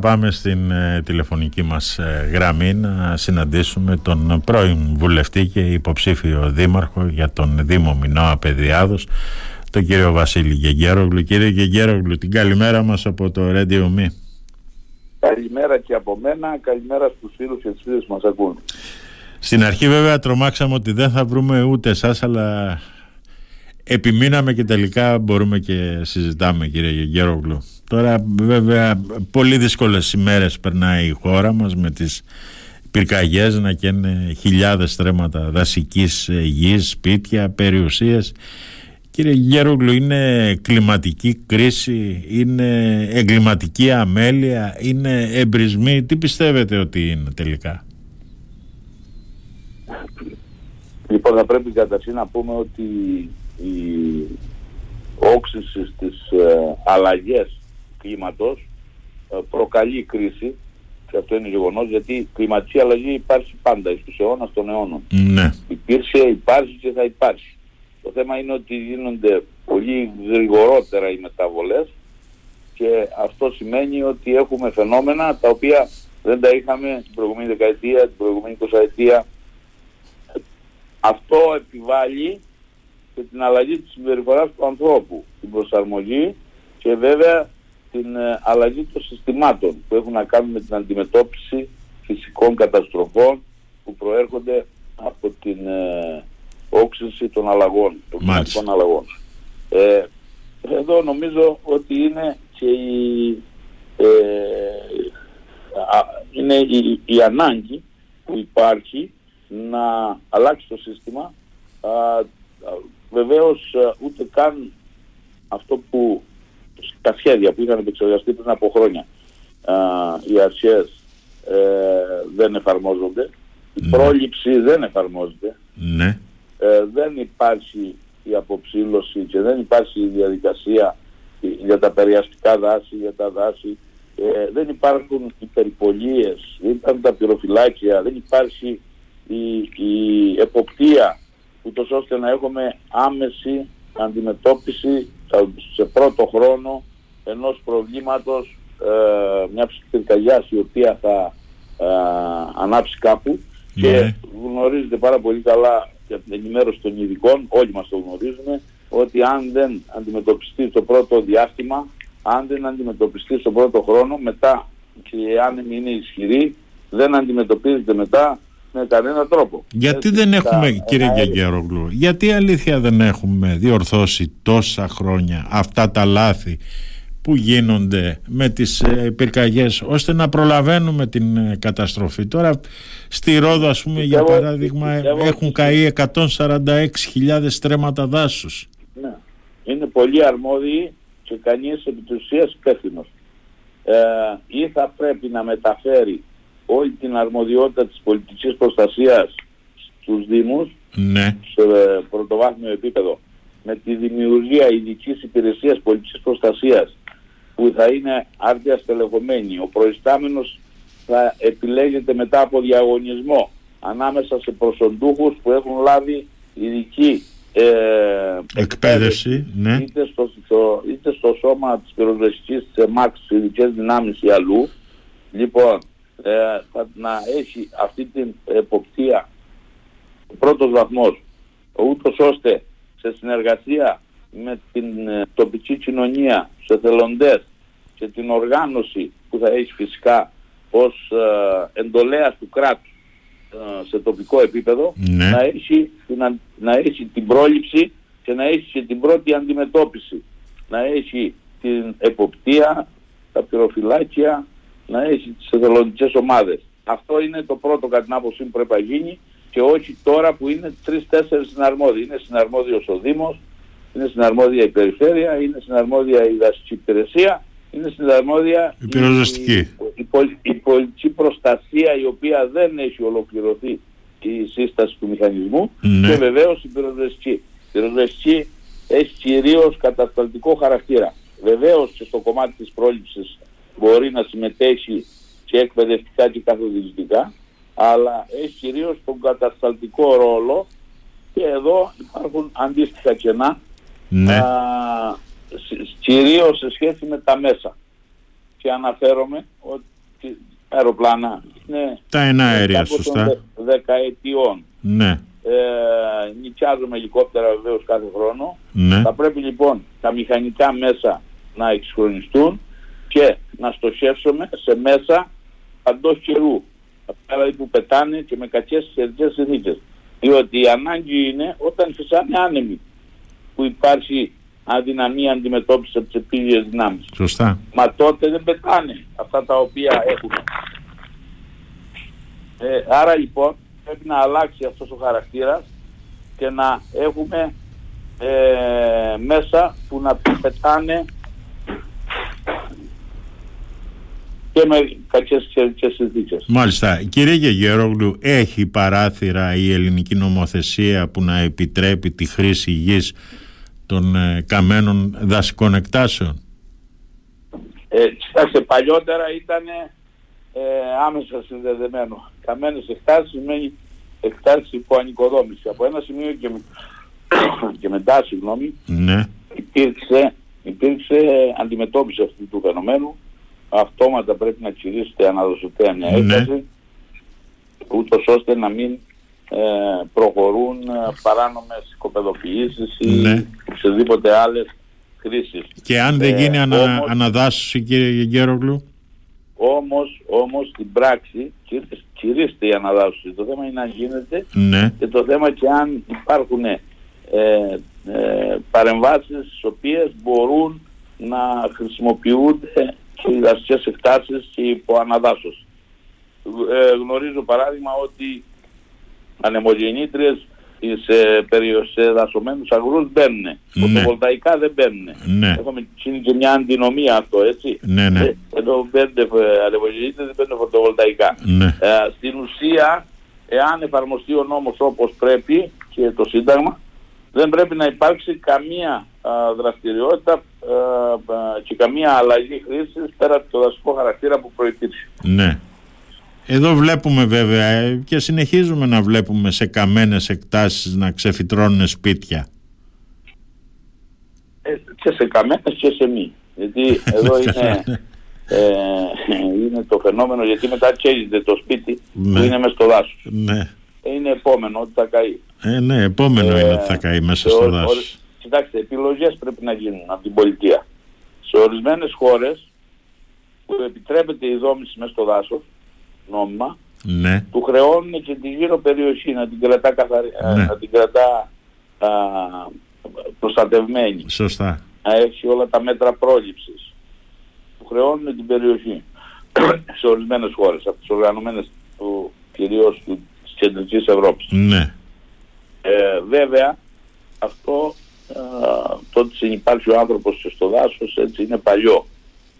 Πάμε στην ε, τηλεφωνική μας ε, γραμμή να συναντήσουμε τον πρώην βουλευτή και υποψήφιο δήμαρχο για τον Δήμο Μινώα Παιδιάδος, τον κύριο Βασίλη Γεγέρογλου. Κύριε Γεγέρογλου, την καλημέρα μας από το Radio Me. Καλημέρα και από μένα, καλημέρα στους φίλους και τις φίλες που μας ακούν. Στην αρχή βέβαια τρομάξαμε ότι δεν θα βρούμε ούτε εσάς, αλλά επιμείναμε και τελικά μπορούμε και συζητάμε κύριε Γεγέρογλου. Τώρα βέβαια πολύ δύσκολες ημέρες περνάει η χώρα μας με τις πυρκαγιές να καίνε χιλιάδες στρέμματα δασικής γης, σπίτια, περιουσίες. Κύριε Γέρογλου, είναι κλιματική κρίση, είναι εγκληματική αμέλεια, είναι εμπρισμοί. Τι πιστεύετε ότι είναι τελικά; Λοιπόν, θα πρέπει καταρχήν να πούμε ότι η όξυνση στις ε, αλλαγές κλίματος ε, προκαλεί κρίση και αυτό είναι γεγονός γιατί κλιματική αλλαγή υπάρχει πάντα στους αιώνας των αιώνων. Ναι. Υπήρξε, υπάρχει και θα υπάρχει. Το θέμα είναι ότι γίνονται πολύ γρηγορότερα οι μεταβολές και αυτό σημαίνει ότι έχουμε φαινόμενα τα οποία δεν τα είχαμε την προηγούμενη δεκαετία, την προηγούμενη εικοσαετία. Αυτό επιβάλλει και την αλλαγή της συμπεριφοράς του ανθρώπου, την προσαρμογή και βέβαια την ε, αλλαγή των συστημάτων που έχουν να κάνουν με την αντιμετώπιση φυσικών καταστροφών που προέρχονται από την ε, όξυνση των αλλαγών, των κλιματικών αλλαγών. Ε, εδώ νομίζω ότι είναι και η, ε, είναι η, η, ανάγκη που υπάρχει να αλλάξει το σύστημα. Α, βεβαίως ούτε καν αυτό που τα σχέδια που είχαν επεξεργαστεί πριν από χρόνια α, οι αρχές ε, δεν εφαρμόζονται. Η ναι. πρόληψη δεν εφαρμόζεται. Ναι. Ε, δεν υπάρχει η αποψήλωση και δεν υπάρχει η διαδικασία για τα περιαστικά δάση, για τα δάση. Ε, δεν υπάρχουν οι περιπολίες, δεν υπάρχουν τα πυροφυλάκια, δεν υπάρχει η, η εποπτεία ούτως ώστε να έχουμε άμεση αντιμετώπιση σε πρώτο χρόνο ενός προβλήματος ε, μια πυρκαγιάς η οποία θα ε, ανάψει κάπου και ναι. γνωρίζετε πάρα πολύ καλά για την ενημέρωση των ειδικών, όλοι μας το γνωρίζουμε, ότι αν δεν αντιμετωπιστεί στο πρώτο διάστημα, αν δεν αντιμετωπιστεί στο πρώτο χρόνο, μετά και αν είναι ισχυρή, δεν αντιμετωπίζεται μετά με κανένα τρόπο. Γιατί δεν έχουμε, κύριε Γεγέρογλου, γιατί αλήθεια δεν έχουμε διορθώσει τόσα χρόνια αυτά τα λάθη που γίνονται με τις ε, πυρκαγιές ώστε να προλαβαίνουμε την ε, καταστροφή. Τώρα στη Ρόδο ας πούμε για παράδειγμα έχουν καεί 146.000 στρέμματα δάσους. Ναι. Είναι πολύ αρμόδιοι και κανείς επί της ουσίας Ε, ή θα πρέπει να μεταφέρει όλη την αρμοδιότητα της πολιτικής προστασίας στους Δήμους ναι. σε πρωτοβάθμιο επίπεδο με τη δημιουργία ειδικής υπηρεσίας πολιτικής προστασίας που θα είναι άρτια στελεχωμένη. Ο προϊστάμενος θα επιλέγεται μετά από διαγωνισμό ανάμεσα σε προσοντούχους που έχουν λάβει ειδική ε, εκπαίδευση ναι. είτε, στο, στο, είτε στο σώμα της πυροσβεστικής της ΕΜΑΚ, στις ειδικές δυνάμεις ή αλλού. Λοιπόν, ε, θα, να έχει αυτή την εποπτεία ο πρώτος βαθμός ούτως ώστε σε συνεργασία με την ε, τοπική κοινωνία, σε θελοντές και την οργάνωση που θα έχει φυσικά ως ε, εντολέας του κράτους ε, σε τοπικό επίπεδο ναι. να, έχει, να, να έχει την πρόληψη και να έχει και την πρώτη αντιμετώπιση. Να έχει την εποπτεία, τα πυροφυλάκια, να έχει τις εθελοντικές ομάδες. Αυτό είναι το πρώτο κατά την άποψή που πρέπει να γίνει και όχι τώρα που είναι τρεις-τέσσερις συναρμόδιοι. Είναι συναρμόδιος ο Δήμος, είναι συναρμόδια η Περιφέρεια, είναι συναρμόδια η δασική υπηρεσία, είναι συναρμόδια η, η, η, η, πολιτική προστασία η οποία δεν έχει ολοκληρωθεί η σύσταση του μηχανισμού ναι. και βεβαίως η πυροσβεστική. Η πυροσβεστική έχει κυρίως κατασταλτικό χαρακτήρα. Βεβαίως και στο κομμάτι της πρόληψης μπορεί να συμμετέχει και εκπαιδευτικά και καθοδηγητικά, αλλά έχει κυρίως τον κατασταλτικό ρόλο και εδώ υπάρχουν αντίστοιχα κενά, ναι. α, κυρίως σε σχέση με τα μέσα. και αναφέρομαι ότι αεροπλάνα είναι τα εναέρια σωστά δεκαετιών ναι ε, νοικιάζουμε ελικόπτερα βεβαίως κάθε χρόνο. Ναι. Θα πρέπει λοιπόν τα μηχανικά μέσα να εξυγχρονιστούν και να στοχεύσουμε σε μέσα παντός καιρού. Δηλαδή που πετάνε και με κακές καιρικές συνθήκες. Διότι η ανάγκη είναι όταν φυσάνε άνεμοι που υπάρχει αδυναμία αντιμετώπισης από τις επίδειες δυνάμεις. Σωστά. Μα τότε δεν πετάνε αυτά τα οποία έχουν. Ε, άρα λοιπόν πρέπει να αλλάξει αυτός ο χαρακτήρας και να έχουμε ε, μέσα που να πετάνε και με κακές και συνθήκες. Μάλιστα. Κύριε Γεγερόγλου, έχει παράθυρα η ελληνική νομοθεσία που να επιτρέπει τη χρήση γης των ε, καμένων δασικών εκτάσεων; Ε, κοιτάξτε, παλιότερα ήταν ε, άμεσα συνδεδεμένο. Καμένες εκτάσεις σημαίνει εκτάσεις υπό ανοικοδόμηση. Από ένα σημείο και, και μετά, συγγνώμη, ναι. υπήρξε, υπήρξε αντιμετώπιση αυτού του φαινομένου. Αυτόματα πρέπει να κηρύσσεται αναδοσωτέα μια ναι. έκταση, ούτως ώστε να μην ε, προχωρούν ε, παράνομες οικοπεδοποιήσεις ή ναι. οποιοδήποτε άλλες χρήσεις. Και αν δεν γίνει ε, ανα, όμως, αναδάσωση κύριε Γεγέρογλου. Όμως, όμως στην πράξη κηρύσσεται η αναδάσωση. Το θέμα είναι αν γίνεται ναι. και το θέμα και αν υπάρχουν ε, ε, παρεμβάσεις τις οποίες μπορούν να χρησιμοποιούνται και οι δασικές εκτάσεις και υπό αναδάσωση. Ε, γνωρίζω παράδειγμα ότι ανεμογεννήτριες σε, σε δασωμένους αγρούς μπαίνουν. Ναι. Φωτοβολταϊκά δεν μπαίνουν. Ναι. Έχουμε και μια αντινομία αυτό, έτσι. Ναι, ναι. Ε, εδώ μπαίνουν ανεμογεννήτριες, δεν μπαίνουν φωτοβολταϊκά. Ναι. Ε, στην ουσία, εάν εφαρμοστεί ο νόμος όπως πρέπει και το Σύνταγμα, δεν πρέπει να υπάρξει καμία α, δραστηριότητα α, και καμία αλλαγή χρήσης πέρα από το δασικό χαρακτήρα που προϋπήρχε. Ναι. Εδώ βλέπουμε βέβαια ε, και συνεχίζουμε να βλέπουμε σε καμένες εκτάσεις να ξεφυτρώνουν σπίτια. Ε, και σε καμένες και σε μη. Γιατί εδώ είναι, ε, είναι το φαινόμενο γιατί μετά καίγεται το σπίτι ναι. που είναι μέσα στο δάσος. Ναι. Είναι επόμενο ότι θα καεί. Ε, ναι, επόμενο είναι ότι θα καεί μέσα στο δάσος. Κοιτάξτε, επιλογές πρέπει να γίνουν από την πολιτεία. Σε ορισμένες χώρες που επιτρέπεται η δόμηση μέσα στο δάσος νόμιμα, ναι. του χρεώνουν και τη γύρω περιοχή να την κρατά, καθαρι... Ναι. να την κρατά α, προστατευμένη. Σωστά. Να έχει όλα τα μέτρα πρόληψης. Του χρεώνουν την περιοχή σε ορισμένες χώρες, από τις οργανωμένες του, κυρίως της κεντρικής Ευρώπης. Ναι. Ε, βέβαια, αυτό το ότι συνυπάρχει ο άνθρωπος στο δάσος έτσι είναι παλιό.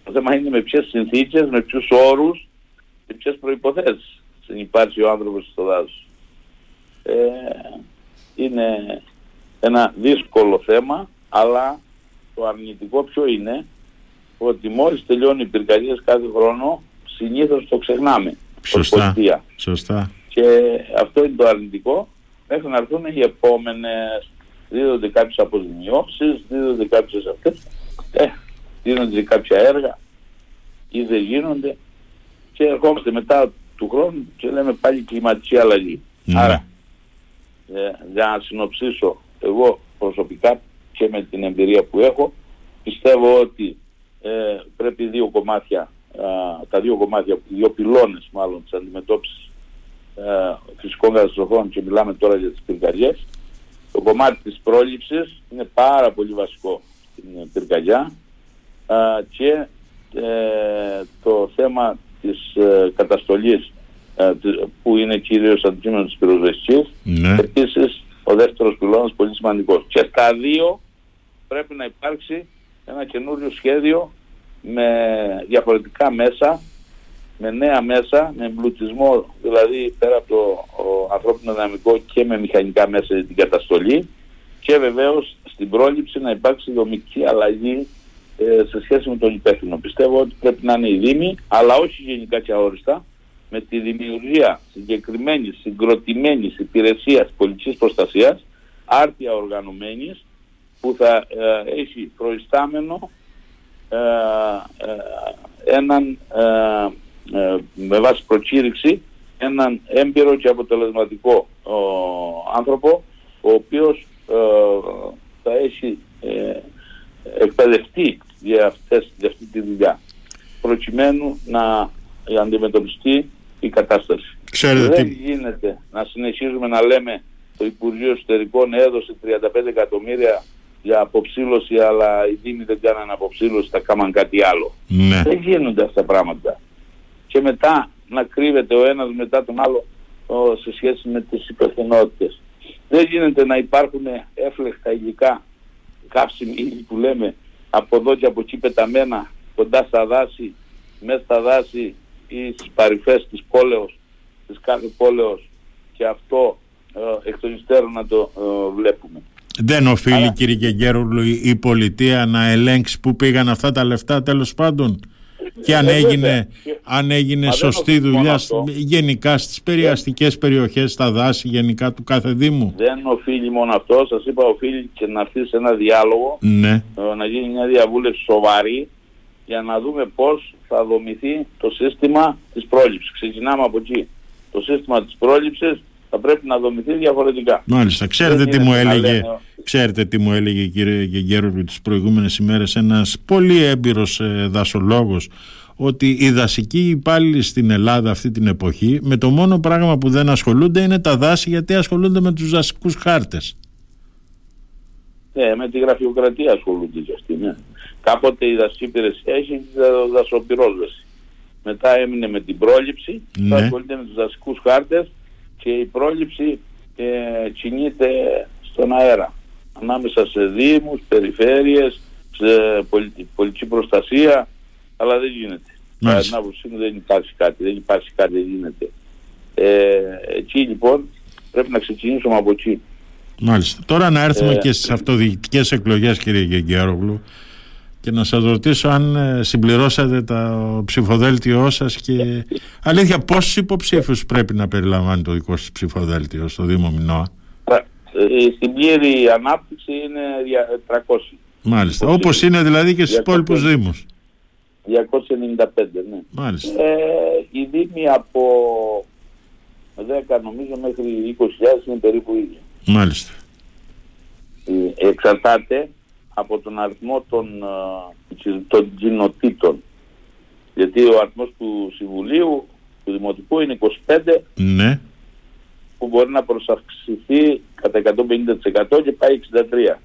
Το θέμα είναι με ποιες συνθήκες, με ποιους όρους σε ποιες προϋποθέσεις υπάρχει ο άνθρωπος στο δάσος. Ε, είναι ένα δύσκολο θέμα, αλλά το αρνητικό ποιο είναι, ότι μόλις τελειώνει οι πυρκαγιές κάθε χρόνο, συνήθως το ξεχνάμε. Σωστά, σωστά. Και αυτό είναι το αρνητικό, μέχρι να έρθουν οι επόμενες, δίδονται κάποιες αποζημιώσεις, δίδονται κάποιες αυτές, ε, δίνονται κάποια έργα ή δεν γίνονται και ερχόμαστε μετά του χρόνου και λέμε πάλι κλιματική αλλαγή. Ναι. Άρα, ε, για να συνοψίσω, εγώ προσωπικά και με την εμπειρία που έχω, πιστεύω ότι ε, πρέπει δύο κομμάτια, τα δύο κομμάτια, δύο πυλώνες μάλλον της αντιμετώπισης ε, φυσικών καταστροφών και μιλάμε τώρα για τις πυρκαγιές, το κομμάτι της πρόληψης είναι πάρα πολύ βασικό στην πυρκαγιά και ε, το θέμα της ε, καταστολής ε, που είναι κυρίως αντικείμενο της πυροσβεστικής. Ναι. Επίσης ο δεύτερος πυλώνας πολύ σημαντικός. Και στα δύο πρέπει να υπάρξει ένα καινούριο σχέδιο με διαφορετικά μέσα, με νέα μέσα, με εμπλουτισμό, δηλαδή πέρα από το ανθρώπινο δυναμικό και με μηχανικά μέσα για την καταστολή και βεβαίως στην πρόληψη να υπάρξει δομική αλλαγή ε, σε σχέση με τον υπεύθυνο. Πιστεύω ότι πρέπει να είναι οι Δήμοι, αλλά όχι γενικά και αόριστα, με τη δημιουργία συγκεκριμένης, συγκροτημένης υπηρεσίας πολιτικής προστασίας, άρτια οργανωμένης, που θα ε, έχει προϊστάμενο ε, ε, έναν ε, με βάση προκήρυξη έναν έμπειρο και αποτελεσματικό άνθρωπο ο οποίος θα έχει εκπαιδευτεί για, αυτές, για αυτή τη δουλειά προκειμένου να αντιμετωπιστεί η κατάσταση. Δεν γίνεται να συνεχίζουμε να λέμε το Υπουργείο Εσωτερικών έδωσε 35 εκατομμύρια για αποψήλωση αλλά οι Δήμοι δεν κάνανε αποψήλωση, θα κάμαν κάτι άλλο. Ναι. Δεν γίνονται αυτά τα πράγματα. Και μετά να κρύβεται ο ένας μετά τον άλλο σε σχέση με τις υπευθυνότητες. Δεν γίνεται να υπάρχουν έφλεχτα υλικά καύσιμοι που λέμε από εδώ και από εκεί πεταμένα κοντά στα δάση, μέσα στα δάση ή στις παρυφές της πόλεως, της κάθε πόλεως και αυτό ε, εκ των υστέρων να το ε, βλέπουμε. Δεν οφείλει Αλλά... κύριε Γεγέρουλου η πολιτεία να ελέγξει που πήγαν αυτά τα λεφτά τέλος πάντων και αν ε, έγινε, αν έγινε σωστή δουλειά γενικά στις περιαστικές περιοχές, στα δάση γενικά του κάθε Δήμου. Δεν οφείλει μόνο αυτό, σας είπα οφείλει και να έρθει σε ένα διάλογο, ναι. να γίνει μια διαβούλευση σοβαρή για να δούμε πώς θα δομηθεί το σύστημα της πρόληψης. Ξεκινάμε από εκεί. Το σύστημα της πρόληψης θα πρέπει να δομηθεί διαφορετικά. Μάλιστα. Ξέρετε τι, μου έλεγε, ξέρετε τι μου έλεγε κύριε Γεγέρου τις προηγούμενες ημέρες; Ένας πολύ έμπειρος ε, δασολόγος ότι οι δασικοί υπάλληλοι στην Ελλάδα αυτή την εποχή με το μόνο πράγμα που δεν ασχολούνται είναι τα δάση γιατί ασχολούνται με τους δασικούς χάρτες. Ναι, με τη γραφειοκρατία ασχολούνται και αυτοί, ναι. Κάποτε η δασική υπηρεσία έχει δασοπυρόσβεση. Μετά έμεινε με την πρόληψη, ναι. ασχολείται με τους δασικούς χάρτες και η πρόληψη ε, κινείται στον αέρα ανάμεσα σε δήμους, περιφέρειες, σε πολιτική προστασία αλλά δεν γίνεται. Κατά την άποψή μου δεν υπάρχει κάτι, δεν υπάρχει κάτι, δεν γίνεται. Ε, εκεί λοιπόν πρέπει να ξεκινήσουμε από εκεί. Μάλιστα. Τώρα να έρθουμε ε, και στις αυτοδιοικητικές εκλογές κύριε Γεγγιάρογλου και να σας ρωτήσω αν ε, συμπληρώσατε το ψηφοδέλτιό σας και αλήθεια πόσους υποψήφιους πρέπει να περιλαμβάνει το δικό σας ψηφοδέλτιο στο Δήμο Μινώα. Ε, στην πλήρη ανάπτυξη είναι 300. Μάλιστα. Όπως είναι δηλαδή και στους υπόλοιπους Δήμους. 295, ναι. Μάλιστα. Ε, οι Δήμοι από 10 νομίζω μέχρι 20.000 είναι περίπου ίδιοι. Μάλιστα. Ε, εξαρτάται από τον αριθμό των, ε, των κοινοτήτων. Γιατί ο αριθμός του Συμβουλίου, του Δημοτικού είναι 25 ναι. που μπορεί να προσαυξηθεί κατά 150% και πάει 63.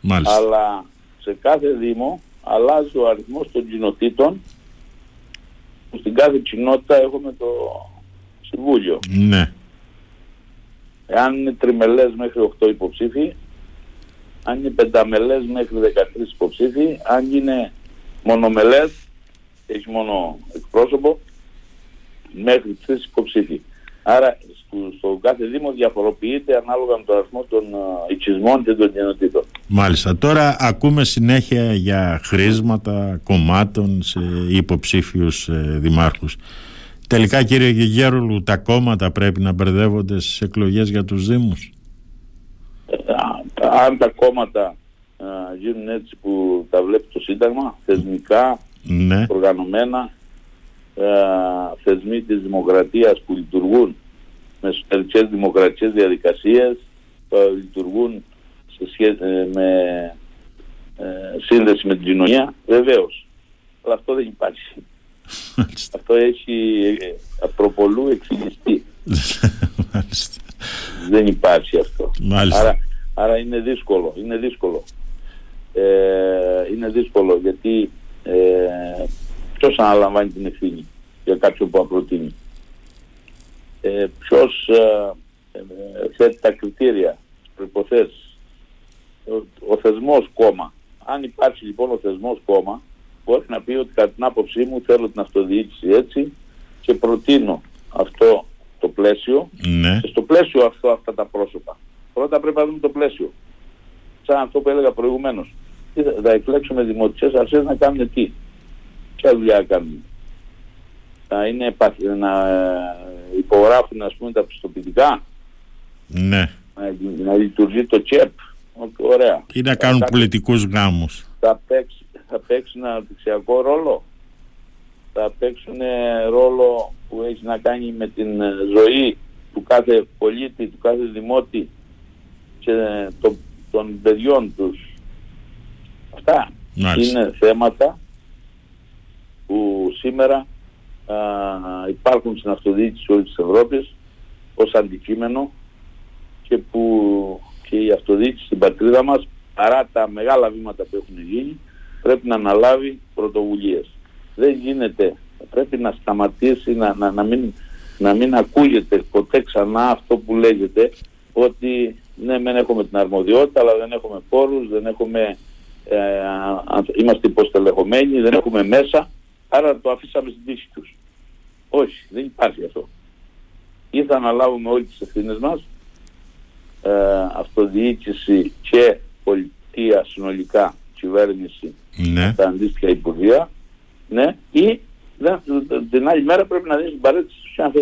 Μάλιστα. Αλλά σε κάθε Δήμο αλλάζει ο αριθμός των κοινοτήτων που στην κάθε κοινότητα έχουμε το Συμβούλιο. Ναι. Εάν είναι τριμελές μέχρι 8 υποψήφοι, αν είναι πενταμελές μέχρι 13 υποψήφοι, αν είναι μονομελές, έχει μόνο εκπρόσωπο, μέχρι 3 υποψήφοι. Άρα στο κάθε Δήμο διαφοροποιείται ανάλογα με το αριθμό των uh, οικισμών και των κοινοτήτων. Μάλιστα. Τώρα ακούμε συνέχεια για χρήσματα κομμάτων σε υποψήφιους ε, δημάρχους. Τελικά κύριε Γεγέρουλου τα κόμματα πρέπει να μπερδεύονται στις εκλογές για τους Δήμους; Ε, αν τα κόμματα γίνουν έτσι που τα βλέπει το Σύνταγμα, θεσμικά, ναι. οργανωμένα, θεσμοί της δημοκρατίας που λειτουργούν με εσωτερικές δημοκρατικές διαδικασίες, που λειτουργούν σε σχέση ε, με ε, σύνδεση με την κοινωνία, βεβαίως. Αλλά αυτό δεν υπάρχει. αυτό έχει ε, προπολού εξηγηστεί. δεν υπάρχει αυτό. Άρα, άρα είναι δύσκολο. Είναι δύσκολο. Ε, είναι δύσκολο γιατί ε, ποιος αναλαμβάνει την ευθύνη για κάποιον που απροτείνει; Ε, ποιος ε, ε, θέτει τα κριτήρια, τις προϋποθέσεις; Ο, ο θεσμός κόμμα. Αν υπάρχει λοιπόν ο θεσμός κόμμα, μπορεί να πει ότι κατά την άποψή μου θέλω την αυτοδιοίκηση έτσι και προτείνω αυτό το πλαίσιο ναι. και στο πλαίσιο αυτό αυτά τα πρόσωπα. Πρώτα πρέπει να δούμε το πλαίσιο. Σαν αυτό που έλεγα προηγουμένως. Θα εκλέξουμε δημοτικές αρχές να κάνουν τι. Ποια δουλειά κάνουν να, είναι, να ε, υπογράφουν ας πούμε τα πιστοποιητικά ναι. να, να λειτουργεί το ЧΕΠ ωραία ή να κάνουν θα, πολιτικούς γάμους θα παίξει, θα παίξουν αναπτυξιακό ρόλο. Θα παίξουν ρόλο που έχει να κάνει με την ε, ζωή του κάθε πολίτη, του κάθε δημότη και των, των παιδιών τους. Αυτά είναι θέματα που σήμερα α, υπάρχουν στην αυτοδιοίκηση όλης της Ευρώπης ως αντικείμενο και που και η αυτοδιοίκηση στην πατρίδα μας παρά τα μεγάλα βήματα που έχουν γίνει πρέπει να αναλάβει πρωτοβουλίες. Δεν γίνεται, πρέπει να σταματήσει να, να, να, μην, να μην ακούγεται ποτέ ξανά αυτό που λέγεται ότι ναι μεν έχουμε την αρμοδιότητα αλλά δεν έχουμε πόρους, δεν έχουμε, ε, είμαστε υποστελεχωμένοι, δεν έχουμε μέσα άρα το αφήσαμε στην τύχη τους. Όχι, δεν υπάρχει αυτό. Ή θα αναλάβουμε όλοι τις ευθύνες μας ε, αυτοδιοίκηση και πολιτεία συνολικά κυβέρνηση ναι. τα αντίστοιχα υπουργεία ναι, ή δεν, την άλλη μέρα πρέπει να δεις την παρέτηση στους αν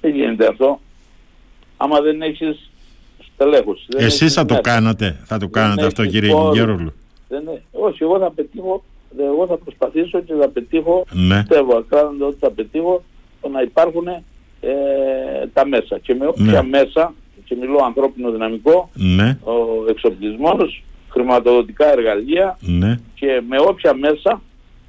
Δεν γίνεται αυτό. Άμα δεν έχεις στελέχωση. Εσείς θα το κάνατε, θα το κάνατε αυτό κύριε Γερούλου. Όχι, εγώ θα πετύχω, εγώ θα προσπαθήσω και θα πετύχω, ναι. πιστεύω ακράδαντα ότι θα πετύχω το να υπάρχουν ε, τα μέσα. Και με όποια ναι. μέσα και μιλώ ανθρώπινο δυναμικό, ναι. ο εξοπλισμός, χρηματοδοτικά εργαλεία ναι. και με όποια μέσα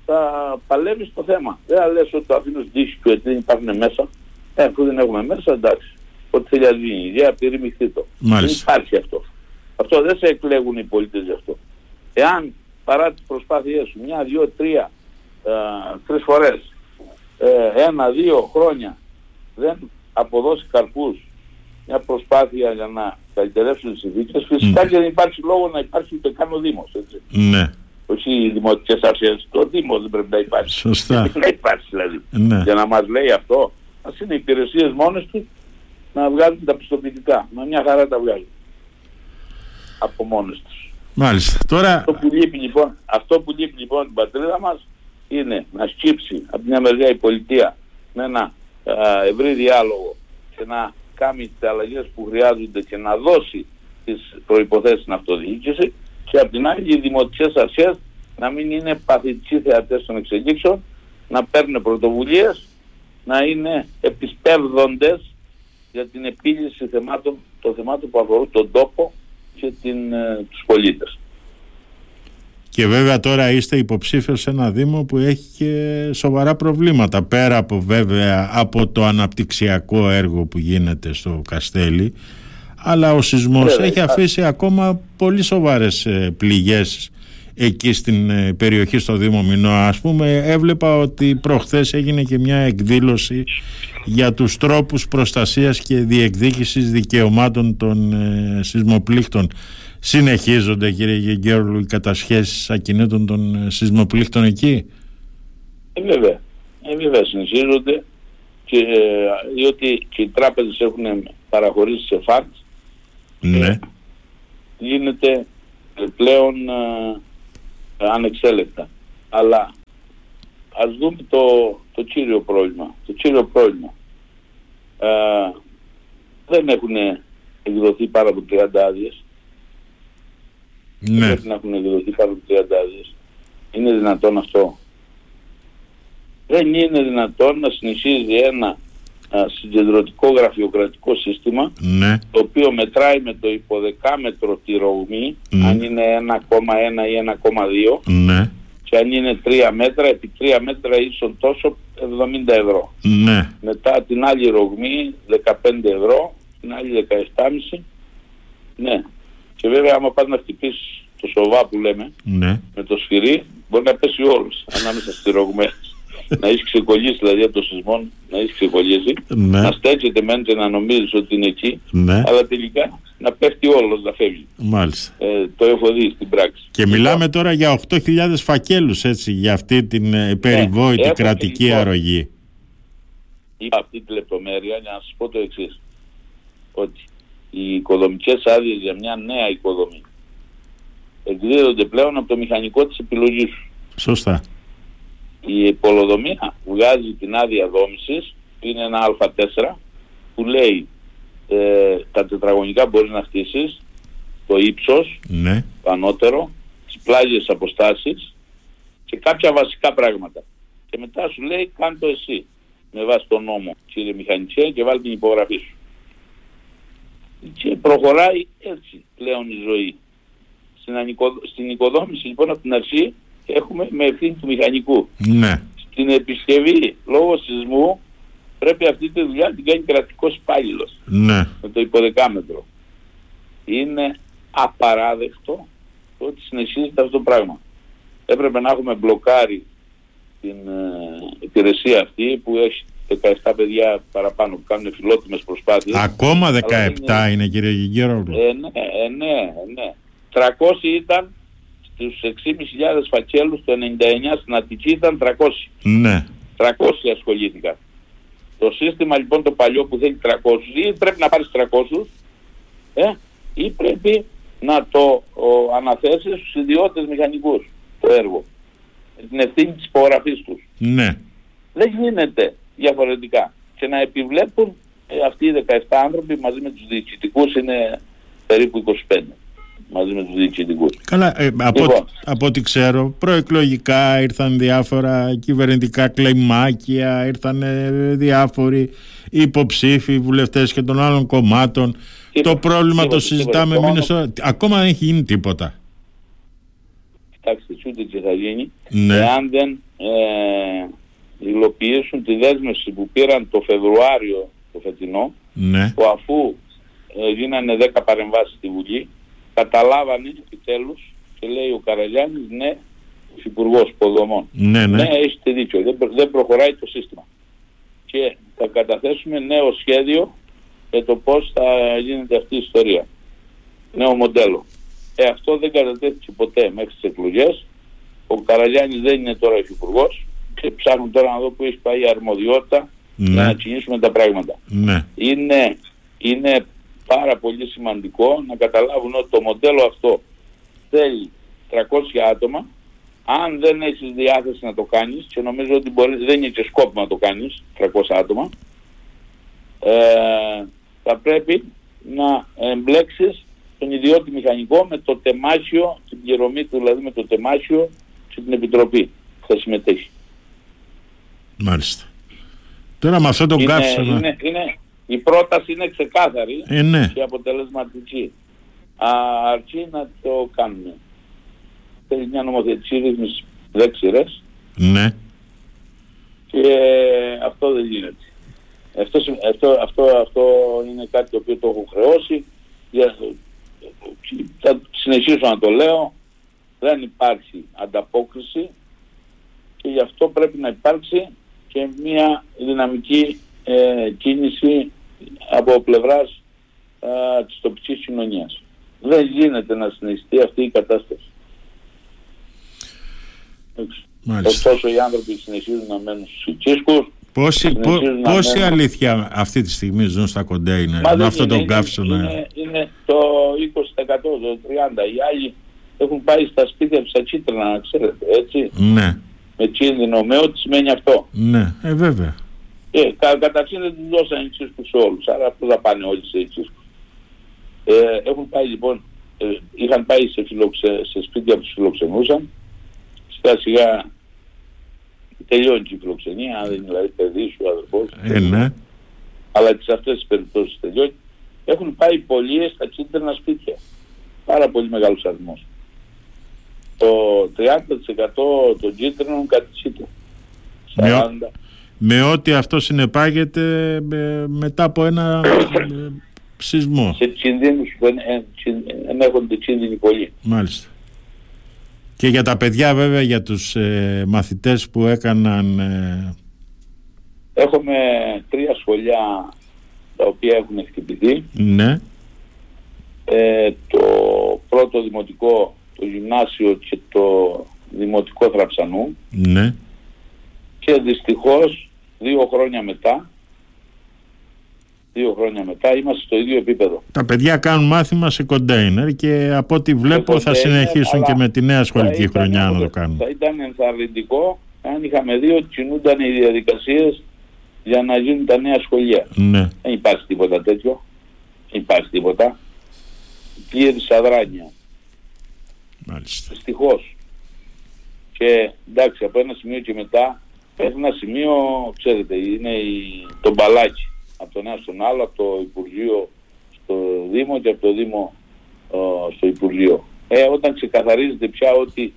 θα παλεύεις το θέμα. Δεν θα λες ότι το αφήνω στην τύχη του γιατί δεν υπάρχουν μέσα. Ε, αφού δεν έχουμε μέσα, εντάξει. Ό,τι θέλει να δίνει η ιδέα, πυρημιχθεί το. Δεν υπάρχει αυτό. Αυτό δεν σε εκλέγουν οι πολίτες γι' αυτό. Εάν παρά τις προσπάθειές σου, μια, δύο, τρία, ε, τρεις φορές, ε, ένα, δύο χρόνια δεν αποδώσει καρπούς μια προσπάθεια για να καλυτερεύσουν τις συνθήκες, φυσικά mm. και δεν υπάρχει λόγο να υπάρχει ούτε καν ο Δήμος. Έτσι. Ναι. Όχι οι δημοτικές αρχές, το Δήμος δεν πρέπει να υπάρχει. Σωστά. Δεν πρέπει να υπάρχει δηλαδή. Ναι. Για να μας λέει αυτό, ας είναι οι υπηρεσίες μόνες του να βγάλουν τα πιστοποιητικά. Με μια χαρά τα βγάλουν. Από μόνες τους. Μάλιστα. Τώρα... Αυτό που λείπει λοιπόν, αυτό που λείπει λοιπόν την πατρίδα μας είναι να σκύψει από μια μεριά η πολιτεία με ένα ευρύ διάλογο και να κάνει τις αλλαγές που χρειάζονται και να δώσει τις προϋποθέσεις στην αυτοδιοίκηση και από την άλλη οι δημοτικές αρχές να μην είναι παθητικοί θεατές των εξελίξεων, να παίρνουν πρωτοβουλίες, να είναι επισπεύδοντες για την επίλυση θεμάτων, των θεμάτων που αφορούν τον τόπο και την, ε, τους πολίτες. Και βέβαια τώρα είστε υποψήφιος σε ένα Δήμο που έχει και σοβαρά προβλήματα πέρα από βέβαια από το αναπτυξιακό έργο που γίνεται στο Καστέλι αλλά ο σεισμός έχει αφήσει ακόμα πολύ σοβαρές ε, πληγές εκεί στην ε, περιοχή στο Δήμο Μινώ ας πούμε έβλεπα ότι προχθές έγινε και μια εκδήλωση για τους τρόπους προστασίας και διεκδίκησης δικαιωμάτων των ε, σεισμοπλήκτων συνεχίζονται κύριε Γεγγέρλου οι κατασχέσεις ακινήτων των ε, σεισμοπλήκτων εκεί; Ε, βέβαια. Ε, βέβαια συνεχίζονται και, ε, διότι και οι τράπεζες έχουν παραχωρήσει σε φάρτ ναι. γίνεται πλέον ανεξέλεκτα. Αλλά ας δούμε το, το κύριο πρόβλημα. Το κύριο πρόβλημα. Ε, δεν έχουν εκδοθεί πάρα από 30 άδειες. Ναι. Δεν πρέπει να έχουν εκδοθεί πάρα από 30 άδειες. Είναι δυνατόν αυτό; Δεν είναι δυνατόν να συνεχίζει ένα συγκεντρωτικό γραφειοκρατικό σύστημα ναι. το οποίο μετράει με το υποδεκάμετρο τη ρογμή ναι. αν είναι 1,1 ή 1,2 ναι. και αν είναι 3 μέτρα επί 3 μέτρα ίσον τόσο 70 ευρώ. Ναι. Μετά την άλλη ρογμή 15 ευρώ, την άλλη 17,5 ναι. Και βέβαια άμα πας να χτυπήσεις το σοβά που λέμε ναι. με το σφυρί μπορεί να πέσει όλος ανάμεσα στις ρογμές να έχεις ξεκολλήσει δηλαδή από το σεισμό, να έχεις ξεκολλήσει, ναι. να στέκεται μεν και να νομίζεις ότι είναι εκεί, ναι. αλλά τελικά να πέφτει όλος, να φεύγει. Μάλιστα. Ε, το έχω δει στην πράξη. Και μιλάμε τώρα για 8.000 φακέλους έτσι, για αυτή την ε, περιβόητη κρατική λοιπόν, αρρωγή. Είπα αυτή τη λεπτομέρεια για να σας πω το εξής ότι οι οικοδομικές άδειες για μια νέα οικοδομή εκδίδονται πλέον από το μηχανικό της επιλογής σου. Σωστά η υπολοδομία βγάζει την άδεια δόμησης που είναι ένα α4 που λέει ε, τα τετραγωνικά μπορείς να χτίσεις το ύψος ναι. το ανώτερο τις πλάγιες αποστάσεις και κάποια βασικά πράγματα. Και μετά σου λέει κάν το εσύ με βάση τον νόμο κύριε Μηχανιτσέ και βάλει την υπογραφή σου. Και προχωράει έτσι πλέον η ζωή. Στην, ανικο... στην οικοδόμηση λοιπόν από την αρχή έχουμε με ευθύνη του μηχανικού. Ναι. Στην επισκευή λόγω σεισμού πρέπει αυτή τη δουλειά να την κάνει κρατικός υπάλληλος. Ναι. Με το υποδεκάμετρο. Είναι απαράδεκτο το ότι συνεχίζεται αυτό το πράγμα. Έπρεπε να έχουμε μπλοκάρει την ε, υπηρεσία αυτή που έχει 17 παιδιά παραπάνω που κάνουν φιλότιμες προσπάθειες. Ακόμα 17 Αλλά είναι, κύριε Γιγέρογλου. Ε, ναι, ε, ναι, ναι. 300 ήταν στους 6.500 φακέλους το 99 στην Αττική ήταν 300. Ναι. 300 ασχολήθηκαν. Το σύστημα λοιπόν το παλιό που θέλει 300 ή πρέπει να πάρεις 300 ε, ή πρέπει να το ο, αναθέσεις στους ιδιώτες μηχανικούς το έργο. Με την ευθύνη της υπογραφής τους. Ναι. Δεν γίνεται διαφορετικά. Και να επιβλέπουν ε, αυτοί οι 17 άνθρωποι μαζί με τους διοικητικούς είναι περίπου 25 μαζί με τους διοικητικούς. Καλά, ε, από, Λοιπόν. από ό,τι ξέρω, προεκλογικά ήρθαν διάφορα κυβερνητικά κλειμάκια, ήρθαν ε, διάφοροι υποψήφοι, βουλευτές και των άλλων κομμάτων. Τίποτα, το πρόβλημα τίποτα, το συζητάμε τίποτα. μήνες τώρα. Ακόμα δεν έχει γίνει τίποτα. Κοιτάξτε, ούτε και θα γίνει Ναι. εάν δεν ε, υλοποιήσουν τη δέσμευση που πήραν το Φεβρουάριο το φετινό Ναι. που αφού ε, γίνανε 10 παρεμβάσεις στη Βουλή καταλάβανε επιτέλους και λέει ο Καραγιάννης ναι, υφυπουργός υποδομών. Ναι, ναι. Ναι, έχετε δίκιο. Δεν, προ- δεν προχωράει το σύστημα. Και θα καταθέσουμε νέο σχέδιο για το πώς θα γίνεται αυτή η ιστορία. Νέο μοντέλο. Ε, αυτό δεν κατατέθηκε ποτέ μέχρι τις εκλογές. Ο Καραγιάννης δεν είναι τώρα υφυπουργός και ψάχνουν τώρα να δω που έχει πάει η αρμοδιότητα για Ναι. να κινήσουμε τα πράγματα. Ναι. Είναι, είναι πάρα πολύ σημαντικό να καταλάβουν ότι το μοντέλο αυτό θέλει 300 άτομα αν δεν έχεις διάθεση να το κάνεις και νομίζω ότι μπορείς, δεν είναι και σκόπιμο να το κάνεις 300 άτομα ε, θα πρέπει να εμπλέξεις τον ιδιώτη μηχανικό με το τεμάχιο, την πληρωμή του δηλαδή με το τεμάχιο και την επιτροπή που θα συμμετέχει. Μάλιστα. Τώρα με αυτό τον Είναι, καύσωνα. είναι, είναι, η πρόταση είναι ξεκάθαρη Ε, ναι. και αποτελεσματική. Α, αρκεί να το κάνουμε. Θέλει μια νομοθετική ρύθμιση δεξιρές Ναι. και αυτό δεν γίνεται. Αυτό, συ- αυτό, αυτό, αυτό είναι κάτι το οποίο το έχω χρεώσει. Για, θα συνεχίσω να το λέω. Δεν υπάρχει ανταπόκριση και γι' αυτό πρέπει να υπάρξει και μια δυναμική ε, κίνηση από πλευράς ε, της τοπικής κοινωνίας. Δεν γίνεται να συνεχιστεί αυτή η κατάσταση. Έτσι. Μάλιστα. Ωστόσο οι άνθρωποι συνεχίζουν να μένουν στους οικίσκους. Πόσοι, πο, συνεχίζουν να πόσοι μένουν. αλήθεια αυτή τη στιγμή ζουν στα κοντέινερ Μα με δεν αυτό είναι, τον είναι- καύσωνα. Είναι, είναι το 20%, το 30%. Οι άλλοι έχουν πάει στα σπίτια τους στα κίτρινα, να ξέρετε, έτσι, Ναι, με κίνδυνο, με ό,τι σημαίνει αυτό. ναι, ε, βέβαια. Ε, κα, καταρχήν δεν τους δώσαν εξίσκους σε όλους, άρα πού θα πάνε όλοι σε εξίσκους. Ε, έχουν πάει λοιπόν, ε, είχαν πάει σε, φιλοξε, σε σπίτια που τους φιλοξενούσαν, σιγά σιγά τελειώνει και η φιλοξενία, αν δεν είναι δηλαδή παιδί σου, αδερφός σου, Ε, ναι. αλλά και σε αυτές τις περιπτώσεις τελειώνει, έχουν πάει πολλοί στα κίτρινα σπίτια. Πάρα πολύ μεγάλος αριθμός. Το 30% των κίτρινων κατησύται. Με ο- 40. Με ό,τι αυτό συνεπάγεται ε, μετά από ένα ε, σεισμό. σε κινδύνους που εν- εν- κιν- ενέχονται κίνδυνοι πολύ. Μάλιστα. Και για τα παιδιά βέβαια, για τους ε, μαθητές που έκαναν... ε, Έχουμε τρία σχολιά τα οποία έχουν χτυπηθεί. ναι, Ε, το πρώτο δημοτικό, το γυμνάσιο και το δημοτικό Θραψανού ναι, και δυστυχώς δύο χρόνια μετά δύο χρόνια μετά είμαστε στο ίδιο επίπεδο. τα παιδιά κάνουν μάθημα σε κοντέινερ και από ό,τι βλέπω θα κοντέινερ, συνεχίσουν αλλά και με τη νέα Θα σχολική ήταν χρονιά να το αποτελ- κάνουν. Θα ήταν ενθαρρυντικό αν είχαμε δει ότι κινούνταν οι διαδικασίες για να γίνουν τα νέα σχολεία. Ναι, Δεν υπάρχει τίποτα τέτοιο. Δεν υπάρχει τίποτα. Πλήρης αδράνεια. Μάλιστα. Δυστυχώς. Και εντάξει, από ένα σημείο και μετά, μέχρι ένα σημείο, ξέρετε, είναι η, το μπαλάκι. Από τον ένα στον άλλο, από το Υπουργείο στο Δήμο και από το Δήμο στο Υπουργείο. Ε, όταν ξεκαθαρίζεται πια ότι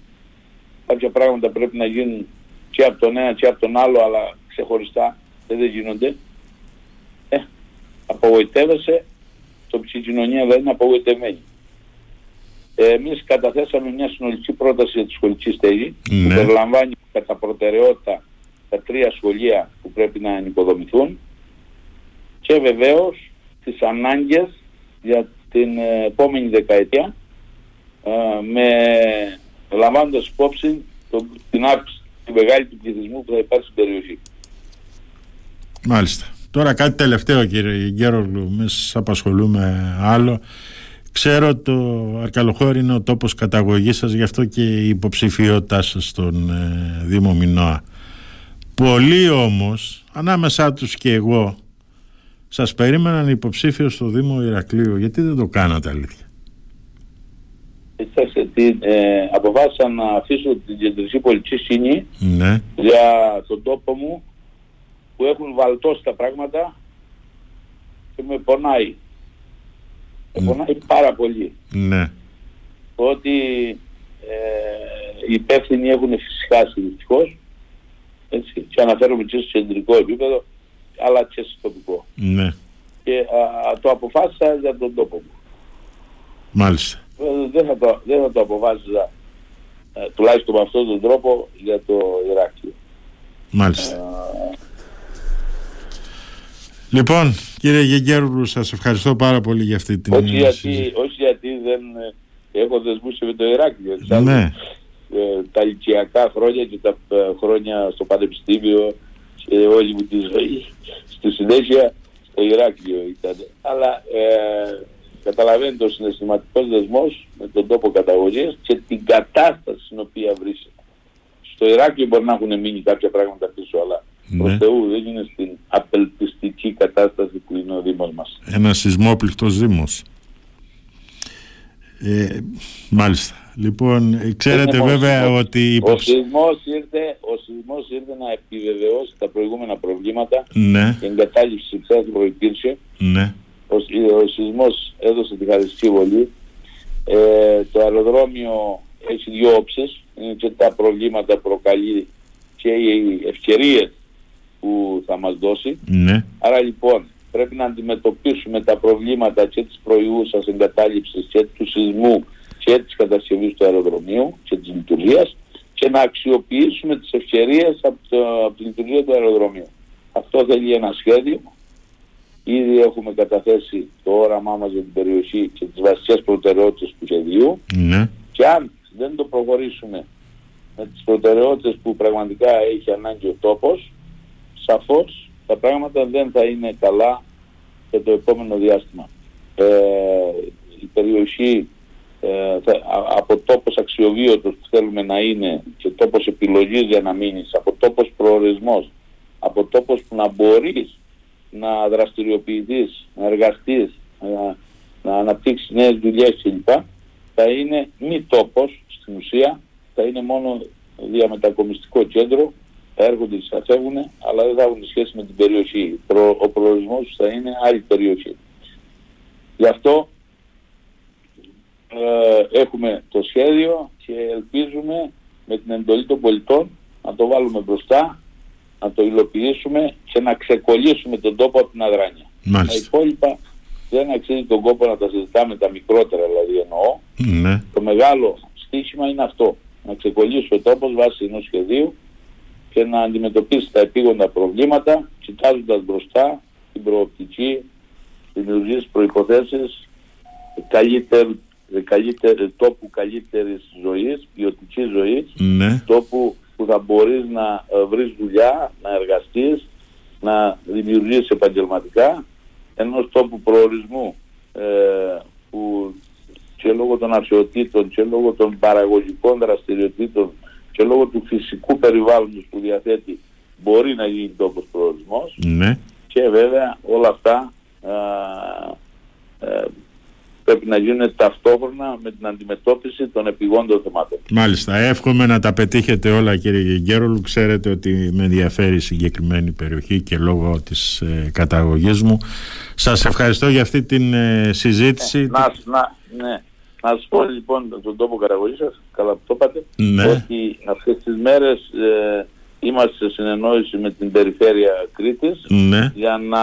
κάποια πράγματα πρέπει να γίνουν και από τον ένα και από τον άλλο, αλλά ξεχωριστά, δεν γίνονται, ε, απογοητεύεσαι, το ψυχικοινωνία δεν είναι απογοητευμένη. Ε, εμείς καταθέσαμε μια συνολική πρόταση για τη σχολική στέγη ναι. που περιλαμβάνει κατά προτεραιότητα τα τρία σχολεία που πρέπει να ενοικοδομηθούν και βεβαίως τις ανάγκες για την ε, επόμενη δεκαετία ε, με λαμβάνοντας υπόψη το, την αύξηση, την μεγάλη του πληθυσμού που θα υπάρχει στην περιοχή. Μάλιστα. Τώρα κάτι τελευταίο κύριε Γκέρογλου, εμείς απασχολούμε άλλο. Ξέρω το Αρκαλοχώρι είναι ο τόπος καταγωγής σας, γι' αυτό και η υποψηφιότητά σας στον ε, Δήμο Μινώα. Πολλοί όμως, ανάμεσά τους και εγώ, σας περίμεναν υποψήφιο στο Δήμο Ηρακλείου. Γιατί δεν το κάνατε αλήθεια; Κοιτάξτε, ε, αποφάσισα να αφήσω την κεντρική πολιτική σκηνή ναι. για τον τόπο μου που έχουν βαλτώσει τα πράγματα και με πονάει. Με πονάει πάρα πολύ. Ναι. Ότι ε, οι υπεύθυνοι έχουν φυσικάσει δυστυχώς έτσι, και αναφέρομαι και στο κεντρικό επίπεδο αλλά και στο τοπικό. Ναι. Και α, το αποφάσισα για τον τόπο μου. Μάλιστα. Ε, δεν θα το, δεν θα το αποφάσιζα ε, τουλάχιστον με αυτόν τον τρόπο για το Ηράκλειο. Μάλιστα. Ε, Λοιπόν, κύριε Γεγκέρουλου, σας ευχαριστώ πάρα πολύ για αυτή την όχι γιατί, όχι γιατί δεν έχω δεσμούς με το Ηράκλειο. Ναι. Ε, τα ηλικιακά χρόνια και τα ε, χρόνια στο πανεπιστήμιο και όλη μου τη ζωή στη συνέχεια στο Ηράκλειο ήταν. Αλλά ε, καταλαβαίνετε ο συναισθηματικός δεσμός με τον τόπο καταγωγής και την κατάσταση στην οποία βρίσκεται. Στο Ηράκλειο μπορεί να έχουν μείνει κάποια πράγματα πίσω, αλλά ναι. προς Θεού δεν είναι στην απελπιστική κατάσταση που είναι ο Δήμος μας. Ένας σεισμόπληκτος Δήμος. Ε, μάλιστα. Λοιπόν, ε, ξέρετε βέβαια ότι... Ο σεισμός, ήρθε, ο σεισμός ήρθε να επιβεβαιώσει τα προηγούμενα προβλήματα ναι. και εγκατάλειψη της που προϋπήρξε. Ναι. Ο, ο σεισμός έδωσε τη χαριστική βολή. Ε, το αεροδρόμιο έχει δύο όψεις. Είναι και τα προβλήματα που προκαλεί και οι ευκαιρίες που θα μας δώσει. Ναι. Άρα λοιπόν πρέπει να αντιμετωπίσουμε τα προβλήματα και της προϊούσας εγκατάλειψης και του σεισμού και της κατασκευής του αεροδρομίου και της λειτουργίας και να αξιοποιήσουμε τις ευκαιρίες από, το, από τη λειτουργία του αεροδρομίου. Αυτό θέλει ένα σχέδιο. Ήδη έχουμε καταθέσει το όραμά μας για την περιοχή και τις βασικές προτεραιότητες του σχεδίου. Ναι. Και αν δεν το προχωρήσουμε με τις προτεραιότητες που πραγματικά έχει ανάγκη ο τόπος, σαφώς τα πράγματα δεν θα είναι καλά για το επόμενο διάστημα. Ε, η περιοχή ε, θα, από τόπος αξιοβίωτος που θέλουμε να είναι και τόπος επιλογής για να μείνεις, από τόπος προορισμός, από τόπος που να μπορείς να δραστηριοποιηθείς, να εργαστείς, να, να αναπτύξεις νέες δουλειές κλπ. θα είναι μη τόπος στην ουσία, θα είναι μόνο διαμετακομιστικό κέντρο θα έρχονται και θα φεύγουν, αλλά δεν θα έχουν σχέση με την περιοχή. Ο προορισμός θα είναι άλλη περιοχή. Γι' αυτό ε, έχουμε το σχέδιο και ελπίζουμε με την εντολή των πολιτών να το βάλουμε μπροστά, να το υλοποιήσουμε και να ξεκολλήσουμε τον τόπο από την αδράνεια. Μάλιστα. Τα υπόλοιπα δεν αξίζει τον κόπο να τα συζητάμε τα μικρότερα δηλαδή εννοώ. Ναι. Το μεγάλο στίχημα είναι αυτό. Να ξεκολλήσει ο τόπος βάσει ενός σχεδίου και να αντιμετωπίσει τα επίγοντα προβλήματα κοιτάζοντας μπροστά την προοπτική δημιουργίας προϋποθέσεις καλύτερου καλύτερη, τόπου καλύτερης ζωής, ποιοτικής ζωής, ναι. τόπου που θα μπορείς να ε, βρεις δουλειά, να εργαστείς, να δημιουργήσεις επαγγελματικά, ενός τόπου προορισμού ε, που και λόγω των αρχαιοτήτων και λόγω των παραγωγικών δραστηριοτήτων και λόγω του φυσικού περιβάλλοντος που διαθέτει μπορεί να γίνει τόπος προορισμός ναι. και βέβαια όλα αυτά α, ε, πρέπει να γίνουν ταυτόχρονα με την αντιμετώπιση των επιγόντων θεμάτων. Μάλιστα. Εύχομαι να τα πετύχετε όλα κύριε Γεγγέρολου. Ξέρετε ότι με ενδιαφέρει η συγκεκριμένη περιοχή και λόγω της ε, καταγωγής μου. Σας ευχαριστώ για αυτή την ε, συζήτηση. Ε, να, να, ναι. να σας πω λοιπόν τον τόπο καταγωγής σας, καλά που το είπατε, Ναι. ότι αυτές τις μέρες ε, είμαστε σε συνεννόηση με την περιφέρεια Κρήτης Ναι. για να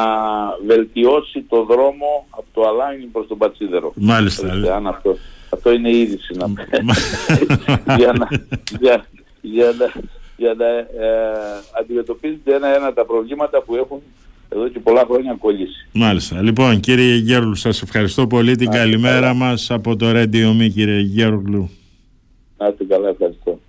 βελτιώσει το δρόμο από το Αλάνι προς τον Πατσίδερο. Μάλιστα. Ορίστε, αν αυτό, αυτό είναι η είδηση να για να, για, για να, για να ε, αντιμετωπίζετε ένα-ένα τα προβλήματα που έχουν εδώ και πολλά χρόνια κολλήσει. Μάλιστα. Λοιπόν, κύριε Γέρογλου, σας ευχαριστώ πολύ. Την Να είστε καλημέρα καλά. μας από το Radio Me, κύριε Γέρογλου. Να είστε καλά, ευχαριστώ.